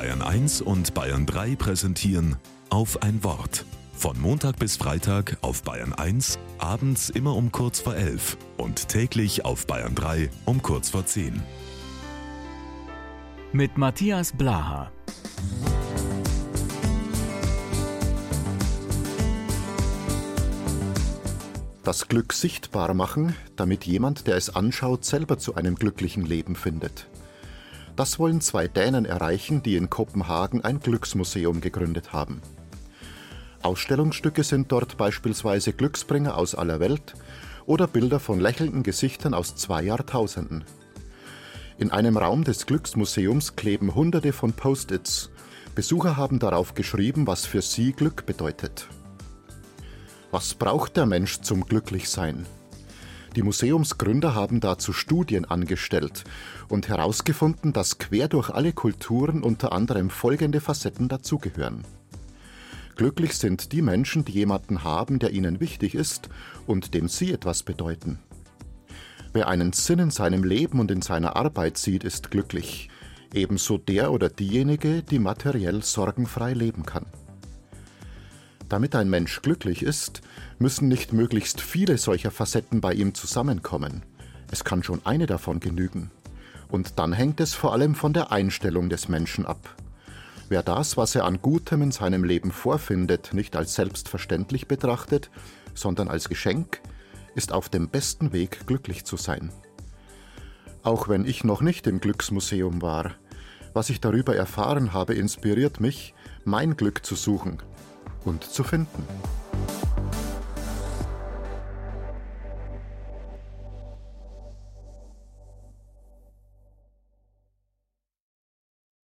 Bayern 1 und Bayern 3 präsentieren auf ein Wort. Von Montag bis Freitag auf Bayern 1, abends immer um kurz vor 11 und täglich auf Bayern 3 um kurz vor 10. Mit Matthias Blaha. Das Glück sichtbar machen, damit jemand, der es anschaut, selber zu einem glücklichen Leben findet. Das wollen zwei Dänen erreichen, die in Kopenhagen ein Glücksmuseum gegründet haben. Ausstellungsstücke sind dort beispielsweise Glücksbringer aus aller Welt oder Bilder von lächelnden Gesichtern aus zwei Jahrtausenden. In einem Raum des Glücksmuseums kleben hunderte von Post-its. Besucher haben darauf geschrieben, was für sie Glück bedeutet. Was braucht der Mensch zum Glücklichsein? Die Museumsgründer haben dazu Studien angestellt und herausgefunden, dass quer durch alle Kulturen unter anderem folgende Facetten dazugehören. Glücklich sind die Menschen, die jemanden haben, der ihnen wichtig ist und dem sie etwas bedeuten. Wer einen Sinn in seinem Leben und in seiner Arbeit sieht, ist glücklich, ebenso der oder diejenige, die materiell sorgenfrei leben kann. Damit ein Mensch glücklich ist, müssen nicht möglichst viele solcher Facetten bei ihm zusammenkommen. Es kann schon eine davon genügen. Und dann hängt es vor allem von der Einstellung des Menschen ab. Wer das, was er an Gutem in seinem Leben vorfindet, nicht als selbstverständlich betrachtet, sondern als Geschenk, ist auf dem besten Weg, glücklich zu sein. Auch wenn ich noch nicht im Glücksmuseum war, was ich darüber erfahren habe, inspiriert mich, mein Glück zu suchen und zu finden.